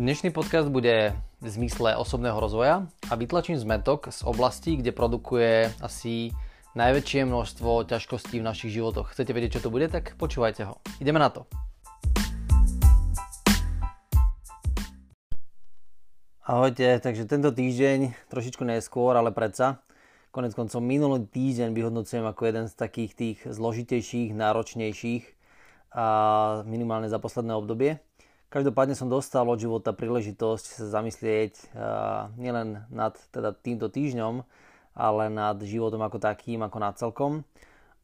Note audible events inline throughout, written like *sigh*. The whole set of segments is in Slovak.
Dnešný podcast bude v zmysle osobného rozvoja a vytlačím zmetok z oblasti, kde produkuje asi najväčšie množstvo ťažkostí v našich životoch. Chcete vedieť, čo to bude? Tak počúvajte ho. Ideme na to. Ahojte, takže tento týždeň trošičku neskôr, ale predsa. Konec koncov minulý týždeň vyhodnocujem ako jeden z takých tých zložitejších, náročnejších a minimálne za posledné obdobie. Každopádne som dostal od života príležitosť sa zamyslieť uh, nielen nad teda týmto týždňom, ale nad životom ako takým, ako nad celkom.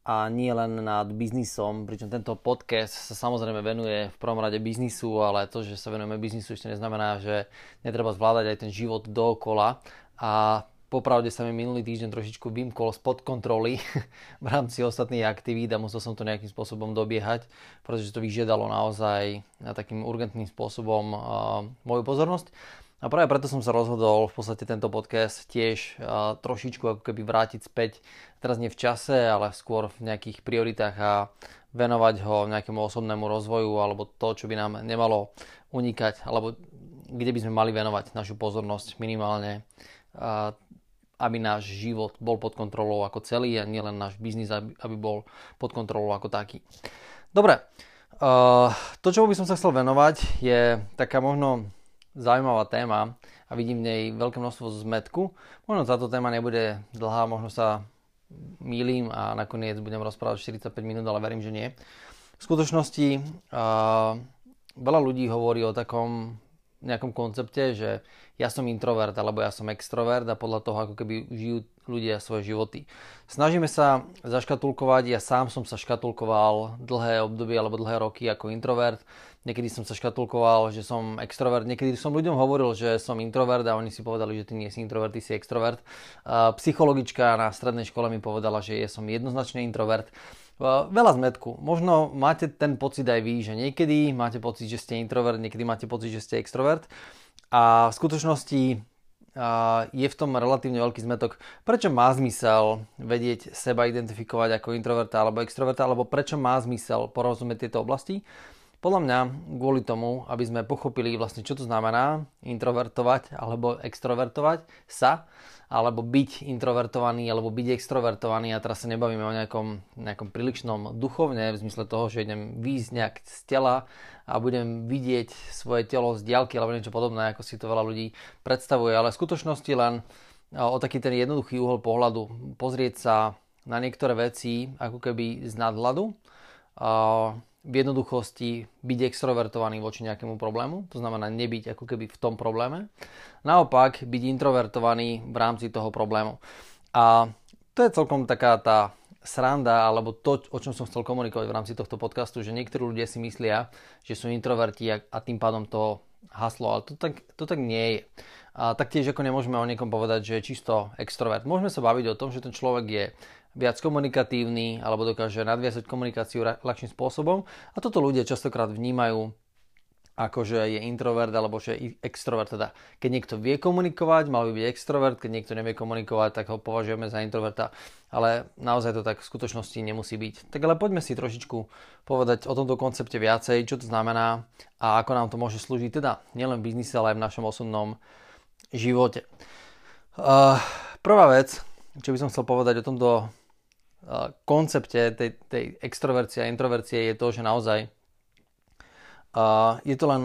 A nie len nad biznisom, pričom tento podcast sa samozrejme venuje v prvom rade biznisu, ale to, že sa venujeme biznisu ešte neznamená, že netreba zvládať aj ten život dookola a Popravde sa mi minulý týždeň trošičku vymkol spod kontroly *laughs* v rámci ostatných aktivít a musel som to nejakým spôsobom dobiehať, pretože to vyžiadalo naozaj takým urgentným spôsobom uh, moju pozornosť. A práve preto som sa rozhodol v podstate tento podcast tiež uh, trošičku ako keby vrátiť späť, teraz nie v čase, ale skôr v nejakých prioritách a venovať ho nejakému osobnému rozvoju alebo to, čo by nám nemalo unikať, alebo kde by sme mali venovať našu pozornosť minimálne aby náš život bol pod kontrolou ako celý a nielen náš biznis, aby, bol pod kontrolou ako taký. Dobre, to, čo by som sa chcel venovať, je taká možno zaujímavá téma a vidím v nej veľké množstvo zmetku. Možno táto téma nebude dlhá, možno sa mýlim a nakoniec budem rozprávať 45 minút, ale verím, že nie. V skutočnosti uh, veľa ľudí hovorí o takom nejakom koncepte, že ja som introvert alebo ja som extrovert a podľa toho ako keby žijú ľudia svoje životy. Snažíme sa zaškatulkovať, ja sám som sa škatulkoval dlhé obdobie alebo dlhé roky ako introvert, niekedy som sa škatulkoval, že som extrovert, niekedy som ľuďom hovoril, že som introvert a oni si povedali, že ty nie si introvert, ty si extrovert. Psychologička na strednej škole mi povedala, že ja som jednoznačne introvert. Veľa zmetku. Možno máte ten pocit aj vy, že niekedy máte pocit, že ste introvert, niekedy máte pocit, že ste extrovert. A v skutočnosti je v tom relatívne veľký zmetok. Prečo má zmysel vedieť seba identifikovať ako introverta alebo extroverta, alebo prečo má zmysel porozumieť tieto oblasti? Podľa mňa kvôli tomu, aby sme pochopili vlastne, čo to znamená introvertovať alebo extrovertovať sa, alebo byť introvertovaný, alebo byť extrovertovaný. A teraz sa nebavíme o nejakom, nejakom prílišnom duchovne, v zmysle toho, že idem výjsť nejak z tela a budem vidieť svoje telo z diaľky alebo niečo podobné, ako si to veľa ľudí predstavuje. Ale v skutočnosti len o taký ten jednoduchý uhol pohľadu. Pozrieť sa na niektoré veci ako keby z nadhľadu v jednoduchosti byť extrovertovaný voči nejakému problému, to znamená nebyť ako keby v tom probléme. Naopak byť introvertovaný v rámci toho problému. A to je celkom taká tá sranda, alebo to, o čom som chcel komunikovať v rámci tohto podcastu, že niektorí ľudia si myslia, že sú introverti a, tým pádom to haslo, ale to tak, to tak nie je. A taktiež ako nemôžeme o niekom povedať, že je čisto extrovert. Môžeme sa baviť o tom, že ten človek je viac komunikatívny alebo dokáže nadviazať komunikáciu ľahším spôsobom. A toto ľudia častokrát vnímajú ako že je introvert alebo že je extrovert. Teda, keď niekto vie komunikovať, mal by byť extrovert, keď niekto nevie komunikovať, tak ho považujeme za introverta. Ale naozaj to tak v skutočnosti nemusí byť. Tak ale poďme si trošičku povedať o tomto koncepte viacej, čo to znamená a ako nám to môže slúžiť teda nielen v biznise, ale aj v našom osobnom živote. Uh, prvá vec, čo by som chcel povedať o tomto koncepte tej, tej extrovercie a introvercie je to, že naozaj uh, je to len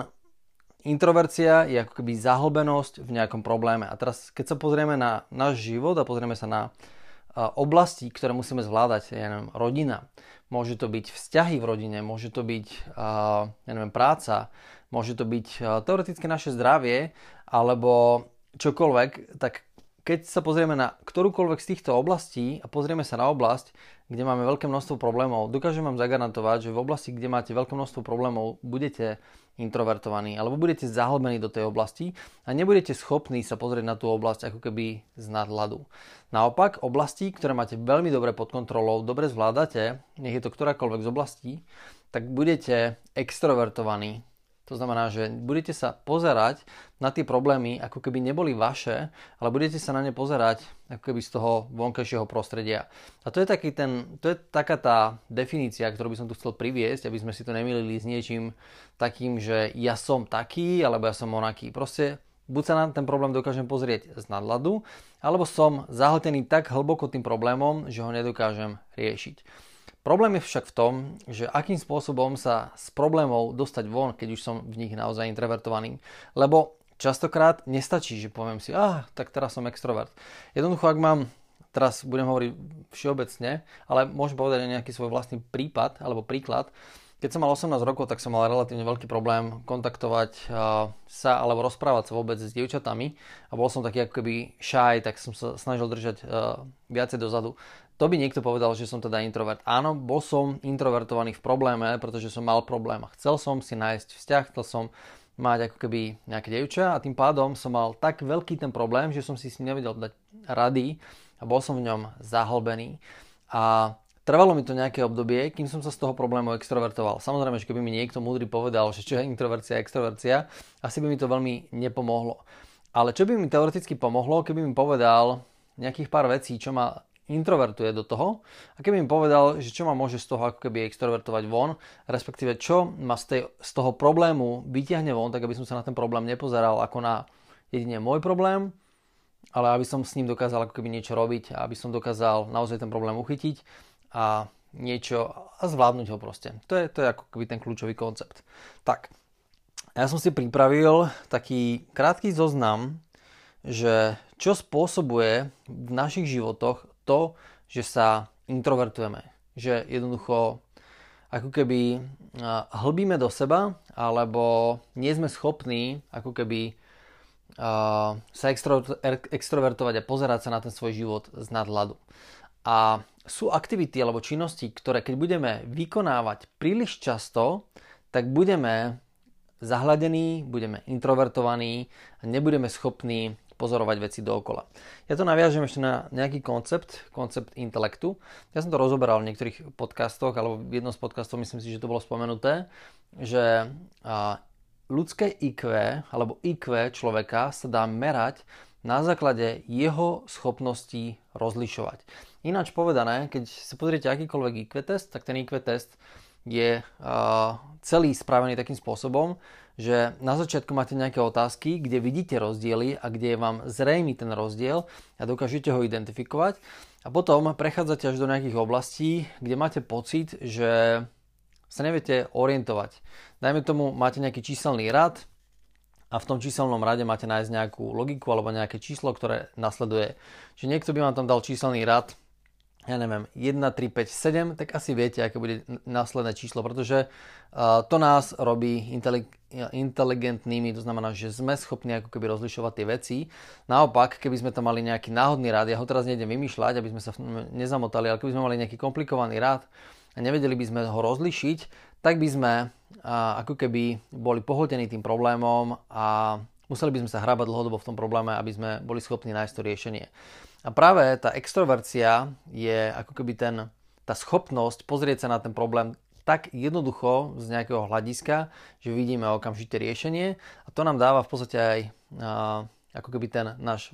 introvercia, je ako keby zahlbenosť v nejakom probléme. A teraz, keď sa pozrieme na náš život a pozrieme sa na uh, oblasti, ktoré musíme zvládať, ja neviem, rodina, môže to byť vzťahy v rodine, môže to byť, uh, ja neviem, práca, môže to byť teoreticky naše zdravie, alebo čokoľvek, tak keď sa pozrieme na ktorúkoľvek z týchto oblastí a pozrieme sa na oblasť, kde máme veľké množstvo problémov, dokážem vám zagarantovať, že v oblasti, kde máte veľké množstvo problémov, budete introvertovaní alebo budete zahlbení do tej oblasti a nebudete schopní sa pozrieť na tú oblasť ako keby z nadhľadu. Naopak, oblasti, ktoré máte veľmi dobre pod kontrolou, dobre zvládate, nech je to ktorákoľvek z oblastí, tak budete extrovertovaní To znamená, že budete sa pozerať na tie problémy, ako keby neboli vaše, ale budete sa na ne pozerať ako keby z toho vonkajšieho prostredia. A to je, taký ten, to je taká tá definícia, ktorú by som tu chcel priviesť, aby sme si to nemýlili s niečím takým, že ja som taký, alebo ja som onaký. Proste buď sa na ten problém dokážem pozrieť z nadhľadu, alebo som zahltený tak hlboko tým problémom, že ho nedokážem riešiť. Problém je však v tom, že akým spôsobom sa s problémov dostať von, keď už som v nich naozaj introvertovaný. Lebo častokrát nestačí, že poviem si, ah, tak teraz som extrovert. Jednoducho, ak mám, teraz budem hovoriť všeobecne, ale môžem povedať aj nejaký svoj vlastný prípad alebo príklad, keď som mal 18 rokov, tak som mal relatívne veľký problém kontaktovať sa alebo rozprávať sa vôbec s dievčatami a bol som taký ako keby shy, tak som sa snažil držať viacej dozadu. To by niekto povedal, že som teda introvert. Áno, bol som introvertovaný v probléme, pretože som mal problém a chcel som si nájsť vzťah, chcel som mať ako keby nejaké dievča a tým pádom som mal tak veľký ten problém, že som si s ním nevedel dať rady a bol som v ňom zahlbený. A Trvalo mi to nejaké obdobie, kým som sa z toho problému extrovertoval. Samozrejme, že keby mi niekto múdry povedal, že čo je introvercia a extrovercia, asi by mi to veľmi nepomohlo. Ale čo by mi teoreticky pomohlo, keby mi povedal nejakých pár vecí, čo ma introvertuje do toho a keby mi povedal, že čo ma môže z toho ako keby extrovertovať von, respektíve čo ma z, tej, z toho problému vyťahne von, tak aby som sa na ten problém nepozeral ako na jedine môj problém, ale aby som s ním dokázal ako keby niečo robiť a aby som dokázal naozaj ten problém uchytiť a niečo a zvládnuť ho proste. To je, to je ako keby ten kľúčový koncept. Tak, ja som si pripravil taký krátky zoznam, že čo spôsobuje v našich životoch to, že sa introvertujeme. Že jednoducho ako keby hlbíme do seba, alebo nie sme schopní ako keby sa extro, extrovertovať a pozerať sa na ten svoj život z nadhľadu. A sú aktivity alebo činnosti, ktoré keď budeme vykonávať príliš často, tak budeme zahladení, budeme introvertovaní a nebudeme schopní pozorovať veci dookola. Ja to naviažem ešte na nejaký koncept, koncept intelektu. Ja som to rozoberal v niektorých podcastoch, alebo v jednom z podcastov myslím si, že to bolo spomenuté, že ľudské IQ alebo IQ človeka sa dá merať na základe jeho schopností rozlišovať. Ináč povedané, keď si pozriete akýkoľvek IQ test, tak ten IQ test je uh, celý spravený takým spôsobom, že na začiatku máte nejaké otázky, kde vidíte rozdiely a kde je vám zrejmy ten rozdiel a dokážete ho identifikovať. A potom prechádzate až do nejakých oblastí, kde máte pocit, že sa neviete orientovať. Dajme tomu, máte nejaký číselný rad, a v tom číselnom rade máte nájsť nejakú logiku alebo nejaké číslo, ktoré nasleduje. Že niekto by vám tam dal číselný rad, ja neviem, 1, 3, 5, 7, tak asi viete, aké bude následné číslo, pretože to nás robí inteligentnými, to znamená, že sme schopní ako keby rozlišovať tie veci. Naopak, keby sme tam mali nejaký náhodný rád, ja ho teraz nejdem vymýšľať, aby sme sa nezamotali, ale keby sme mali nejaký komplikovaný rád a nevedeli by sme ho rozlišiť, tak by sme ako keby boli pohltení tým problémom a museli by sme sa hrabať dlhodobo v tom probléme, aby sme boli schopní nájsť to riešenie. A práve tá extrovercia je ako keby ten, tá schopnosť pozrieť sa na ten problém tak jednoducho z nejakého hľadiska, že vidíme okamžité riešenie a to nám dáva v podstate aj ako keby ten náš,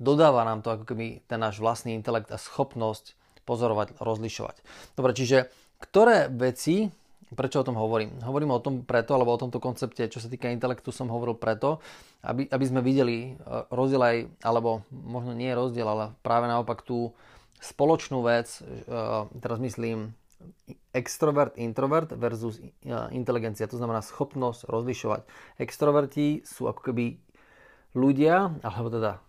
dodáva nám to ako keby ten náš vlastný intelekt a schopnosť pozorovať, rozlišovať. Dobre, čiže ktoré veci Prečo o tom hovorím? Hovorím o tom preto, alebo o tomto koncepte, čo sa týka intelektu, som hovoril preto, aby, aby sme videli e, rozdiel aj, alebo možno nie rozdiel, ale práve naopak tú spoločnú vec, e, teraz myslím extrovert, introvert versus e, inteligencia, to znamená schopnosť rozlišovať. Extroverti sú ako keby ľudia, alebo teda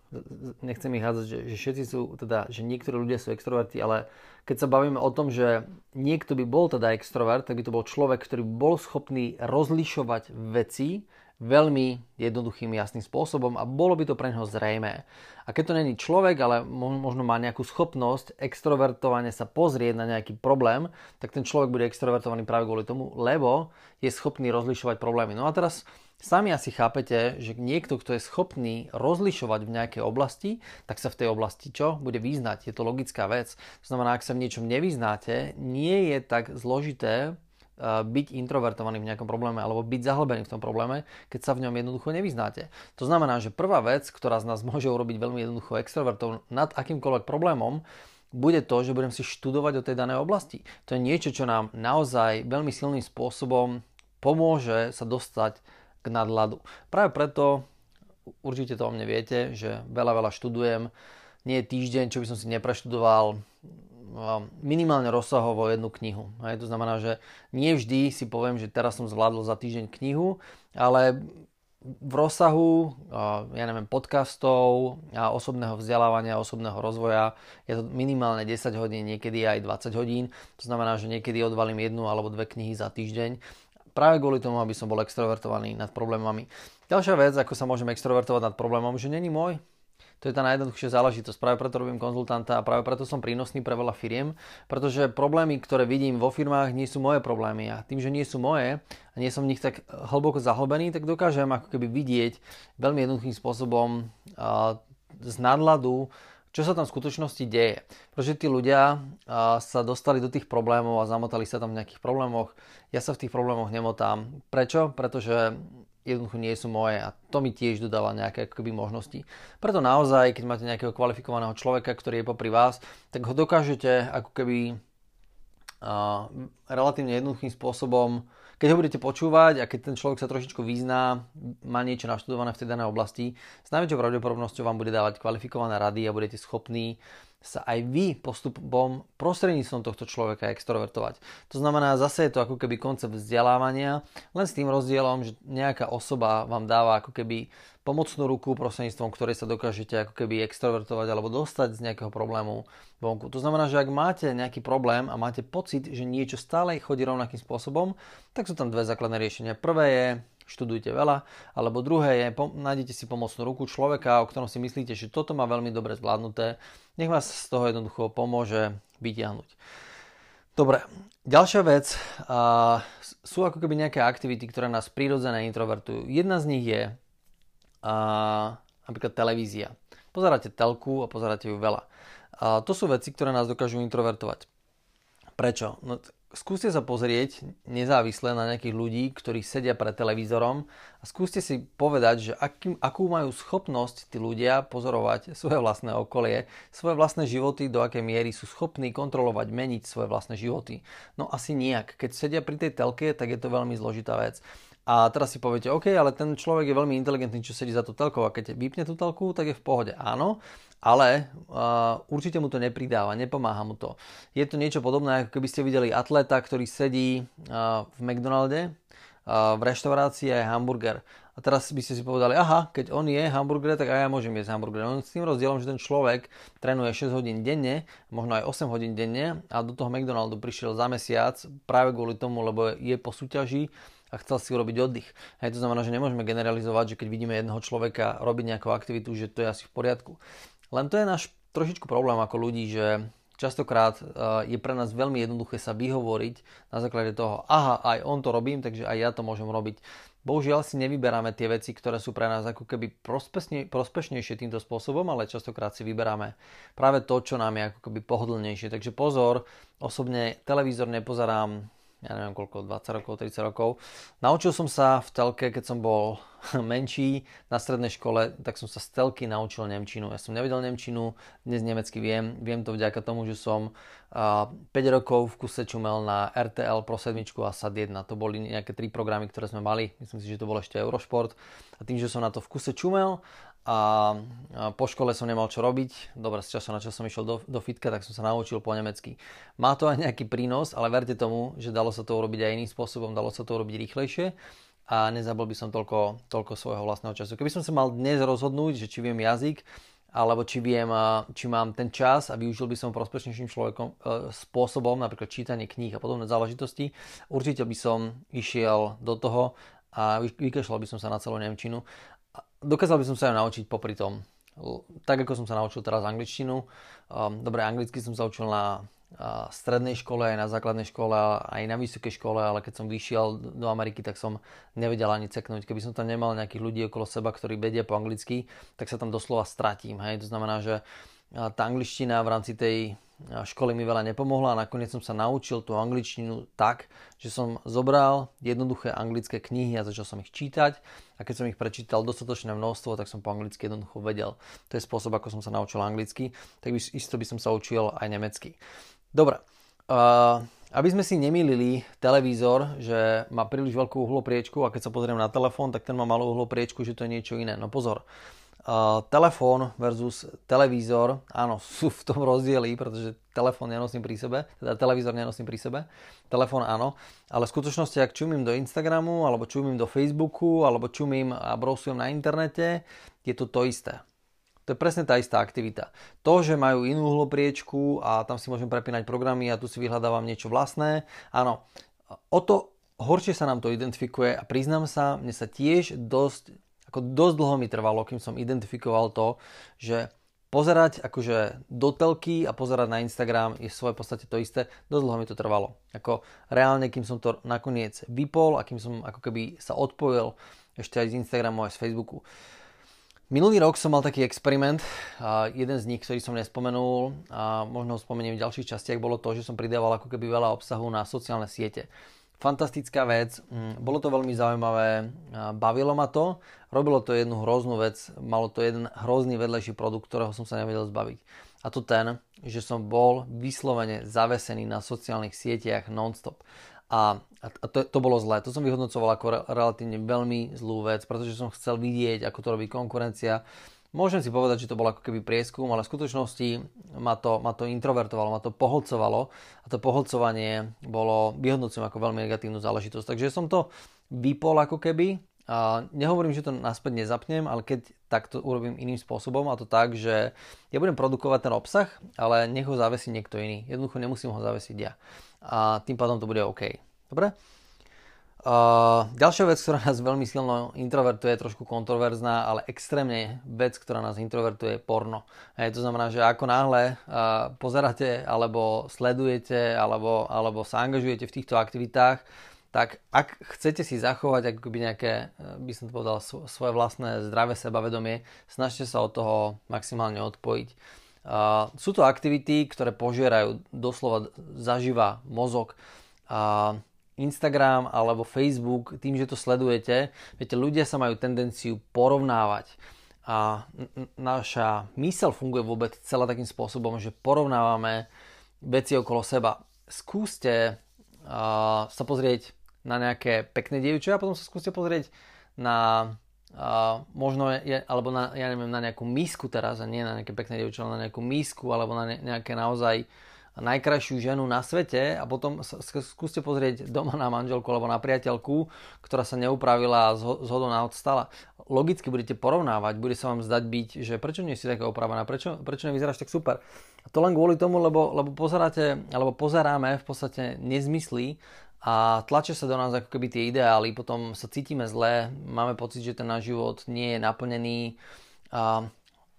nechcem ich hádzať, že, že všetci sú, teda, že niektorí ľudia sú extroverti, ale keď sa bavíme o tom, že niekto by bol teda extrovert, tak by to bol človek, ktorý bol schopný rozlišovať veci veľmi jednoduchým, jasným spôsobom a bolo by to pre neho zrejmé. A keď to není človek, ale možno má nejakú schopnosť extrovertovane sa pozrieť na nejaký problém, tak ten človek bude extrovertovaný práve kvôli tomu, lebo je schopný rozlišovať problémy. No a teraz Sami asi chápete, že niekto, kto je schopný rozlišovať v nejakej oblasti, tak sa v tej oblasti čo? Bude význať. Je to logická vec. To znamená, ak sa v niečom nevyznáte, nie je tak zložité byť introvertovaný v nejakom probléme alebo byť zahlbený v tom probléme, keď sa v ňom jednoducho nevyznáte. To znamená, že prvá vec, ktorá z nás *laughs* môže urobiť veľmi jednoducho extrovertov nad akýmkoľvek problémom, bude to, že budem si študovať o tej danej oblasti. To je niečo, čo nám naozaj veľmi silným spôsobom pomôže sa dostať k nadhľadu. Práve preto, určite to o mne viete, že veľa, veľa študujem. Nie je týždeň, čo by som si nepreštudoval minimálne rozsahovo jednu knihu. Hej, to znamená, že nie vždy si poviem, že teraz som zvládol za týždeň knihu, ale v rozsahu, ja neviem, podcastov a osobného vzdelávania, osobného rozvoja je to minimálne 10 hodín, niekedy aj 20 hodín. To znamená, že niekedy odvalím jednu alebo dve knihy za týždeň. Práve kvôli tomu, aby som bol extrovertovaný nad problémami. Ďalšia vec, ako sa môžem extrovertovať nad problémom, že není môj, to je tá najjednoduchšia záležitosť. Práve preto robím konzultanta a práve preto som prínosný pre veľa firiem, pretože problémy, ktoré vidím vo firmách, nie sú moje problémy a tým, že nie sú moje a nie som v nich tak hlboko zahlbený, tak dokážem ako keby vidieť veľmi jednoduchým spôsobom z nadladu, čo sa tam v skutočnosti deje. Pretože tí ľudia sa dostali do tých problémov a zamotali sa tam v nejakých problémoch. Ja sa v tých problémoch nemotám. Prečo? Pretože jednoducho nie sú moje a to mi tiež dodáva nejaké akoby možnosti. Preto naozaj, keď máte nejakého kvalifikovaného človeka, ktorý je popri vás, tak ho dokážete ako keby uh, relatívne jednoduchým spôsobom, keď ho budete počúvať a keď ten človek sa trošičku vyzná, má niečo naštudované v tej danej oblasti, s najväčšou pravdepodobnosťou vám bude dávať kvalifikované rady a budete schopní sa aj vy postupom prostredníctvom tohto človeka extrovertovať. To znamená, zase je to ako keby koncept vzdelávania, len s tým rozdielom, že nejaká osoba vám dáva ako keby pomocnú ruku prostredníctvom ktorej sa dokážete ako keby extrovertovať alebo dostať z nejakého problému vonku. To znamená, že ak máte nejaký problém a máte pocit, že niečo stále chodí rovnakým spôsobom, tak sú tam dve základné riešenia. Prvé je študujte veľa, alebo druhé je, nájdete si pomocnú ruku človeka, o ktorom si myslíte, že toto má veľmi dobre zvládnuté, nech vás z toho jednoducho pomôže vytiahnuť. Dobre, ďalšia vec a, sú ako keby nejaké aktivity, ktoré nás prirodzene introvertujú. Jedna z nich je a, napríklad televízia. Pozeráte telku a pozeráte ju veľa. A to sú veci, ktoré nás dokážu introvertovať. Prečo? No, skúste sa pozrieť nezávisle na nejakých ľudí, ktorí sedia pred televízorom a skúste si povedať, že aký, akú majú schopnosť tí ľudia pozorovať svoje vlastné okolie, svoje vlastné životy, do akej miery sú schopní kontrolovať, meniť svoje vlastné životy. No asi nejak. Keď sedia pri tej telke, tak je to veľmi zložitá vec. A teraz si poviete, OK, ale ten človek je veľmi inteligentný, čo sedí za tú telkou a keď vypne tú telku, tak je v pohode. Áno, ale uh, určite mu to nepridáva, nepomáha mu to. Je to niečo podobné, ako keby ste videli atleta, ktorý sedí uh, v McDonalde, uh, v reštaurácii a je hamburger. A teraz by ste si povedali, aha, keď on je hamburger, tak aj ja môžem jesť hamburger. On s tým rozdielom, že ten človek trénuje 6 hodín denne, možno aj 8 hodín denne a do toho McDonaldu prišiel za mesiac práve kvôli tomu, lebo je po súťaži a chcel si urobiť oddych. Hej, to znamená, že nemôžeme generalizovať, že keď vidíme jedného človeka robiť nejakú aktivitu, že to je asi v poriadku. Len to je náš trošičku problém ako ľudí, že častokrát eh, je pre nás veľmi jednoduché sa vyhovoriť na základe toho, aha, aj on to robím, takže aj ja to môžem robiť. Bohužiaľ si nevyberáme tie veci, ktoré sú pre nás ako keby prospešne, prospešnejšie týmto spôsobom, ale častokrát si vyberáme práve to, čo nám je ako keby pohodlnejšie. Takže pozor, osobne televízor nepozerám ja neviem koľko, 20 rokov, 30 rokov. Naučil som sa v telke, keď som bol *laughs* menší na strednej škole, tak som sa z telky naučil Nemčinu. Ja som nevedel Nemčinu, dnes nemecky viem. Viem to vďaka tomu, že som 5 rokov v kuse čumel na RTL Pro 7 a SAD 1. To boli nejaké tri programy, ktoré sme mali. Myslím si, že to bol ešte Eurošport. A tým, že som na to v kuse čumel a po škole som nemal čo robiť. Dobre, z času na čas som išiel do, do fitka, tak som sa naučil po nemecky. Má to aj nejaký prínos, ale verte tomu, že dalo sa to urobiť aj iným spôsobom, dalo sa to urobiť rýchlejšie a nezabil by som toľko, toľko svojho vlastného času. Keby som sa mal dnes rozhodnúť, že či viem jazyk, alebo či viem, či mám ten čas a využil by som prospešnejším človekom, e, spôsobom, napríklad čítanie kníh a podobné záležitosti, určite by som išiel do toho a vykašľal by som sa na celú Nemčinu dokázal by som sa ju naučiť popri tom. Tak ako som sa naučil teraz angličtinu. Um, dobre, anglicky som sa učil na strednej škole, aj na základnej škole, aj na vysokej škole, ale keď som vyšiel do Ameriky, tak som nevedel ani ceknúť. Keby som tam nemal nejakých ľudí okolo seba, ktorí vedia po anglicky, tak sa tam doslova stratím. Hej? To znamená, že tá angličtina v rámci tej školy mi veľa nepomohla a nakoniec som sa naučil tú angličtinu tak, že som zobral jednoduché anglické knihy a začal som ich čítať a keď som ich prečítal dostatočné množstvo, tak som po anglicky jednoducho vedel. To je spôsob, ako som sa naučil anglicky, tak isto by som sa učil aj nemecky. Dobre, uh, aby sme si nemýlili televízor, že má príliš veľkú uhlopriečku a keď sa pozriem na telefón, tak ten má malú uhlopriečku, že to je niečo iné. No pozor, Uh, telefón versus televízor, áno, *laughs* sú v tom rozdieli, pretože telefón nenosím pri sebe, teda televízor nenosím pri sebe, telefón áno, ale v skutočnosti, ak čumím do Instagramu, alebo čumím do Facebooku, alebo čumím a browsujem na internete, je to to isté. To je presne tá istá aktivita. To, že majú inú hlopriečku a tam si môžem prepínať programy a tu si vyhľadávam niečo vlastné, áno, o to horšie sa nám to identifikuje a priznám sa, mne sa tiež dosť ako dosť dlho mi trvalo, kým som identifikoval to, že pozerať akože do telky a pozerať na Instagram je v svojej podstate to isté. Dosť dlho mi to trvalo. Ako reálne, kým som to nakoniec vypol a kým som ako keby sa odpojil ešte aj z Instagramu aj z Facebooku. Minulý rok som mal taký experiment, a jeden z nich, ktorý som nespomenul a možno ho spomeniem v ďalších častiach, bolo to, že som pridával ako keby veľa obsahu na sociálne siete fantastická vec, mm, bolo to veľmi zaujímavé, bavilo ma to, robilo to jednu hroznú vec, malo to jeden hrozný vedlejší produkt, ktorého som sa nevedel zbaviť. A to ten, že som bol vyslovene zavesený na sociálnych sieťach non-stop. A, to, to bolo zlé. To som vyhodnocoval ako re, relatívne veľmi zlú vec, pretože som chcel vidieť, ako to robí konkurencia, Môžem si povedať, že to bol ako keby prieskum, ale v skutočnosti ma to, ma to introvertovalo, ma to poholcovalo a to poholcovanie bolo vyhodnocujem ako veľmi negatívnu záležitosť. Takže som to vypol ako keby a nehovorím, že to naspäť nezapnem, ale keď tak to urobím iným spôsobom a to tak, že ja budem produkovať ten obsah, ale nech ho zavesí niekto iný. Jednoducho nemusím ho zavesiť ja. A tým pádom to bude OK. Dobre? Uh, ďalšia vec, ktorá nás veľmi silno introvertuje, je trošku kontroverzná, ale extrémne vec, ktorá nás introvertuje, je porno. Hej, to znamená, že ako náhle uh, pozeráte, alebo sledujete, alebo, alebo sa angažujete v týchto aktivitách, tak ak chcete si zachovať ako by nejaké, by som to povedal, svoje vlastné zdravé sebavedomie, snažte sa od toho maximálne odpojiť. Uh, sú to aktivity, ktoré požierajú doslova zaživa mozog. Uh, Instagram alebo Facebook, tým, že to sledujete, viete, ľudia sa majú tendenciu porovnávať a naša mysel funguje vôbec celá takým spôsobom, že porovnávame veci okolo seba. Skúste uh, sa pozrieť na nejaké pekné dievča a potom sa skúste pozrieť na uh, možno, je, alebo na, ja neviem, na nejakú misku teraz a nie na nejaké pekné dievča, ale na nejakú misku alebo na ne, nejaké naozaj najkrajšiu ženu na svete a potom skúste pozrieť doma na manželku alebo na priateľku, ktorá sa neupravila a zhodou náhod stala. Logicky budete porovnávať, bude sa vám zdať byť, že prečo nie si taká upravená, prečo, prečo nevyzeráš tak super. A to len kvôli tomu, lebo, lebo pozeráte, alebo pozeráme v podstate nezmysly a tlačia sa do nás ako keby tie ideály, potom sa cítime zle, máme pocit, že ten náš život nie je naplnený a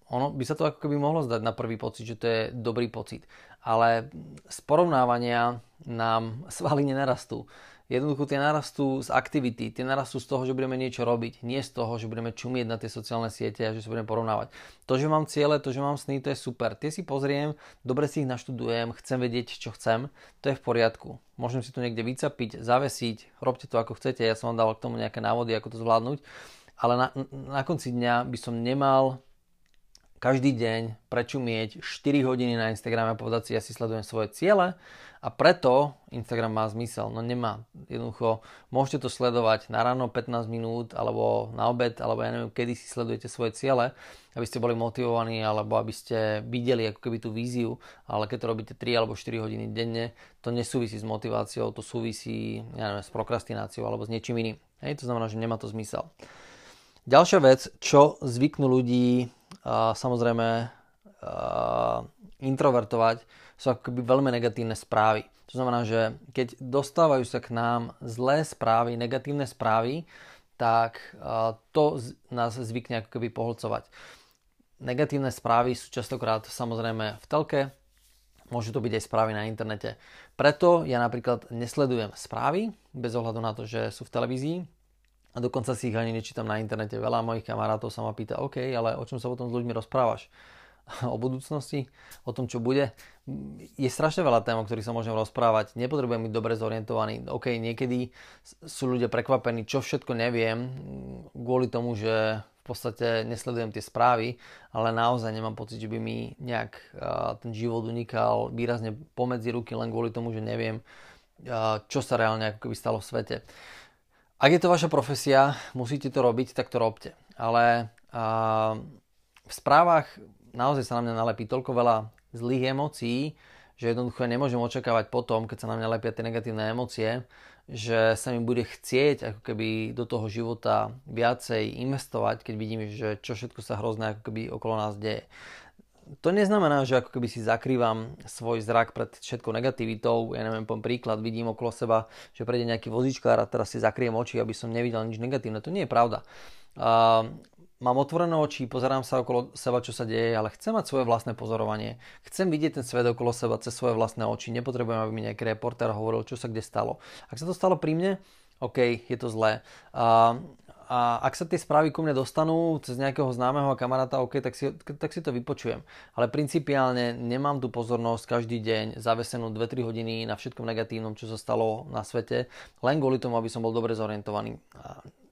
ono by sa to ako keby mohlo zdať na prvý pocit, že to je dobrý pocit ale z porovnávania nám svaly nenarastú. Jednoducho tie narastú z aktivity, tie narastú z toho, že budeme niečo robiť, nie z toho, že budeme čumieť na tie sociálne siete a že sa budeme porovnávať. To, že mám ciele, to, že mám sny, to je super. Tie si pozriem, dobre si ich naštudujem, chcem vedieť, čo chcem, to je v poriadku. Môžem si to niekde vycapiť, zavesiť, robte to ako chcete, ja som vám dal k tomu nejaké návody, ako to zvládnuť, ale na, na konci dňa by som nemal každý deň prečumieť 4 hodiny na Instagrame a povedať si, ja si sledujem svoje ciele a preto Instagram má zmysel. No nemá. Jednoducho môžete to sledovať na ráno 15 minút alebo na obed, alebo ja neviem, kedy si sledujete svoje ciele, aby ste boli motivovaní alebo aby ste videli ako keby tú víziu, ale keď to robíte 3 alebo 4 hodiny denne, to nesúvisí s motiváciou, to súvisí ja neviem, s prokrastináciou alebo s niečím iným. Hej, to znamená, že nemá to zmysel. Ďalšia vec, čo zvyknú ľudí samozrejme introvertovať, sú ako keby veľmi negatívne správy. To znamená, že keď dostávajú sa k nám zlé správy, negatívne správy, tak to nás zvykne ako keby pohlcovať. Negatívne správy sú častokrát samozrejme v telke, môžu to byť aj správy na internete. Preto ja napríklad nesledujem správy, bez ohľadu na to, že sú v televízii, a dokonca si ich ani nečítam na internete. Veľa mojich kamarátov sa ma pýta, OK, ale o čom sa potom s ľuďmi rozprávaš? *laughs* o budúcnosti, o tom, čo bude. Je strašne veľa tém, o ktorých sa môžem rozprávať. Nepotrebujem byť dobre zorientovaný. OK, niekedy sú ľudia prekvapení, čo všetko neviem, kvôli tomu, že v podstate nesledujem tie správy, ale naozaj nemám pocit, že by mi nejak ten život unikal výrazne pomedzi ruky len kvôli tomu, že neviem, čo sa reálne ako keby stalo v svete. Ak je to vaša profesia, musíte to robiť, tak to robte. Ale v správach naozaj sa na mňa nalepí toľko veľa zlých emócií, že jednoducho ja nemôžem očakávať potom, keď sa na mňa lepia tie negatívne emócie, že sa mi bude chcieť ako keby do toho života viacej investovať, keď vidím, že čo všetko sa hrozné ako keby okolo nás deje. To neznamená, že ako keby si zakrývam svoj zrak pred všetkou negativitou. Ja neviem, poviem príklad, vidím okolo seba, že prejde nejaký vozičkár a teraz si zakriem oči, aby som nevidel nič negatívne. To nie je pravda. Uh, mám otvorené oči, pozerám sa okolo seba, čo sa deje, ale chcem mať svoje vlastné pozorovanie. Chcem vidieť ten svet okolo seba cez svoje vlastné oči. Nepotrebujem, aby mi nejaký reporter hovoril, čo sa kde stalo. Ak sa to stalo pri mne, OK, je to zlé. A, a ak sa tie správy ku mne dostanú cez nejakého známeho kamaráta, OK, tak si, tak si to vypočujem. Ale principiálne nemám tu pozornosť každý deň zavesenú 2-3 hodiny na všetkom negatívnom, čo sa stalo na svete, len kvôli tomu, aby som bol dobre zorientovaný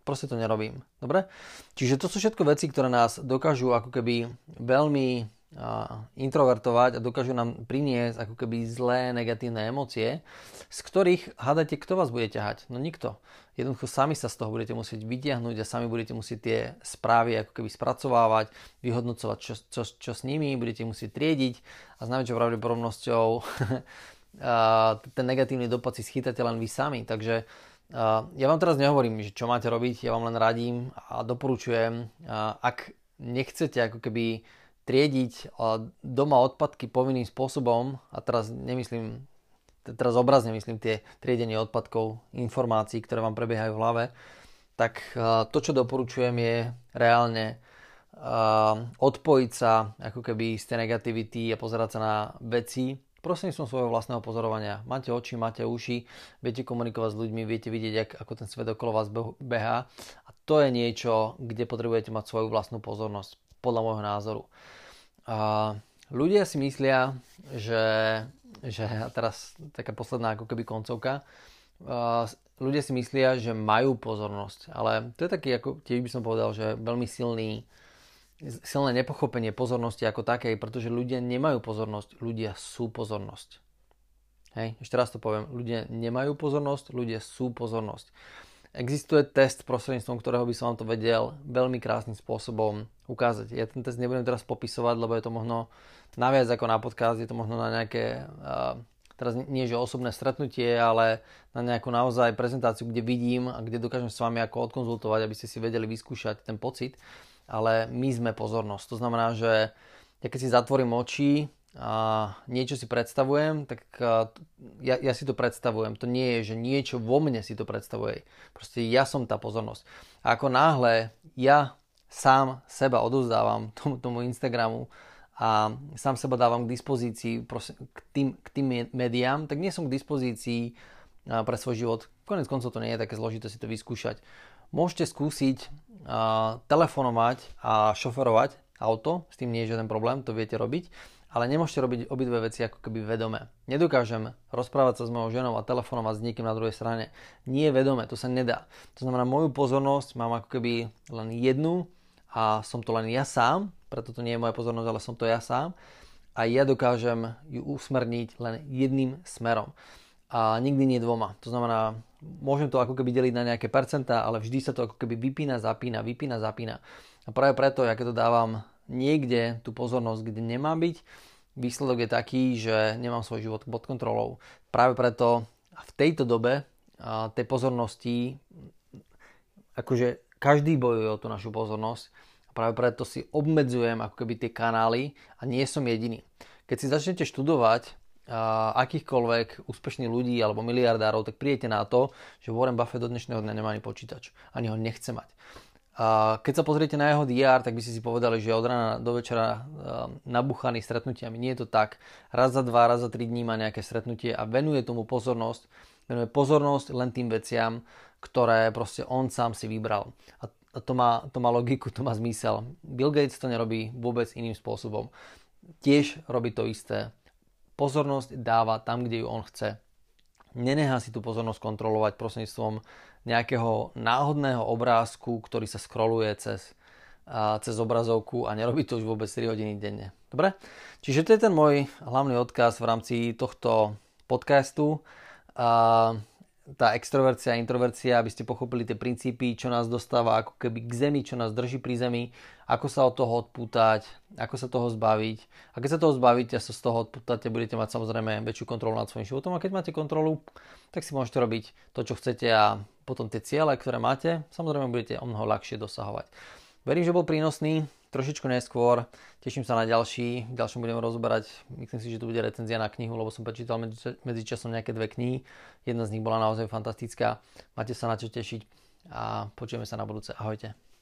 proste to nerobím. Dobre? Čiže to sú všetko veci, ktoré nás dokážu ako keby veľmi introvertovať a dokážu nám priniesť ako keby zlé negatívne emócie, z ktorých hádate, kto vás bude ťahať? No nikto. Jednoducho sami sa z toho budete musieť vytiahnuť a sami budete musieť tie správy ako keby spracovávať, vyhodnocovať, čo, čo, čo s nimi, budete musieť triediť a s najväčšou pravdepodobnosťou *laughs* ten negatívny dopad si schytáte len vy sami. Takže ja vám teraz nehovorím, že čo máte robiť, ja vám len radím a doporučujem, ak nechcete ako keby triediť doma odpadky povinným spôsobom, a teraz nemyslím, teraz obrazne myslím tie triedenie odpadkov, informácií, ktoré vám prebiehajú v hlave, tak to, čo doporučujem je reálne odpojiť sa ako keby z tej negativity a pozerať sa na veci prostredníctvom svojho vlastného pozorovania. Máte oči, máte uši, viete komunikovať s ľuďmi, viete vidieť, ako ten svet okolo vás beha a to je niečo, kde potrebujete mať svoju vlastnú pozornosť, podľa môjho názoru. A ľudia si myslia, že, že teraz taká posledná ako keby koncovka, a ľudia si myslia, že majú pozornosť, ale to je taký, ako tiež by som povedal, že veľmi silný silné nepochopenie pozornosti ako takej, pretože ľudia nemajú pozornosť, ľudia sú pozornosť. Hej, ešte raz to poviem, ľudia nemajú pozornosť, ľudia sú pozornosť. Existuje test, prostredníctvom ktorého by som vám to vedel veľmi krásnym spôsobom ukázať. Ja ten test nebudem teraz popisovať, lebo je to možno naviac ako na podcast, je to možno na nejaké, teraz nie že osobné stretnutie, ale na nejakú naozaj prezentáciu, kde vidím a kde dokážem s vami ako odkonzultovať, aby ste si vedeli vyskúšať ten pocit ale my sme pozornosť. To znamená, že ja keď si zatvorím oči a niečo si predstavujem, tak ja, ja si to predstavujem. To nie je, že niečo vo mne si to predstavuje. Proste ja som tá pozornosť. A ako náhle ja sám seba odozdávam *laughs* tomu, tomu Instagramu a sám seba dávam k dispozícii k tým, k tým médiám, tak nie som k dispozícii pre svoj život. Konec koncov to nie je také zložité si to vyskúšať. Môžete skúsiť telefonovať a šoferovať auto, s tým nie je žiaden problém, to viete robiť, ale nemôžete robiť obidve veci ako keby vedome. Nedokážem rozprávať sa s mojou ženou a telefonovať s niekým na druhej strane. Nie vedome, to sa nedá. To znamená, moju pozornosť mám ako keby len jednu a som to len ja sám, preto to nie je moja pozornosť, ale som to ja sám a ja dokážem ju usmerniť len jedným smerom a nikdy nie dvoma. To znamená, môžem to ako keby deliť na nejaké percentá, ale vždy sa to ako keby vypína, zapína, vypína, zapína. A práve preto, ja keď to dávam niekde tú pozornosť, kde nemá byť, výsledok je taký, že nemám svoj život pod kontrolou. Práve preto v tejto dobe tej pozornosti, akože každý bojuje o tú našu pozornosť a práve preto si obmedzujem ako keby tie kanály a nie som jediný. Keď si začnete študovať akýchkoľvek úspešných ľudí alebo miliardárov, tak príjete na to, že Warren Buffett do dnešného dňa nemá ani počítač. Ani ho nechce mať. Keď sa pozriete na jeho DR, tak by ste si povedali, že od rána do večera nabuchaný stretnutiami. Nie je to tak. Raz za dva, raz za tri dní má nejaké stretnutie a venuje tomu pozornosť. Venuje pozornosť len tým veciam, ktoré proste on sám si vybral. A to má, to má logiku, to má zmysel. Bill Gates to nerobí vôbec iným spôsobom. tiež robí to isté. Pozornosť dáva tam, kde ju on chce. Nenechá si tú pozornosť kontrolovať prostredníctvom nejakého náhodného obrázku, ktorý sa scrolluje cez, a, cez obrazovku a nerobí to už vôbec 3 hodiny denne. Dobre? Čiže to je ten môj hlavný odkaz v rámci tohto podcastu. A, tá extrovercia a introvercia, aby ste pochopili tie princípy, čo nás dostáva ako keby k zemi, čo nás drží pri zemi, ako sa od toho odpútať, ako sa toho zbaviť. A keď sa toho zbavíte a sa z toho odpútate, budete mať samozrejme väčšiu kontrolu nad svojím životom a keď máte kontrolu, tak si môžete robiť to, čo chcete a potom tie ciele, ktoré máte, samozrejme budete o mnoho ľahšie dosahovať. Verím, že bol prínosný trošičku neskôr. Teším sa na ďalší. V ďalšom budem rozoberať, myslím si, že to bude recenzia na knihu, lebo som prečítal medzi, časom nejaké dve knihy. Jedna z nich bola naozaj fantastická. Máte sa na čo tešiť a počujeme sa na budúce. Ahojte.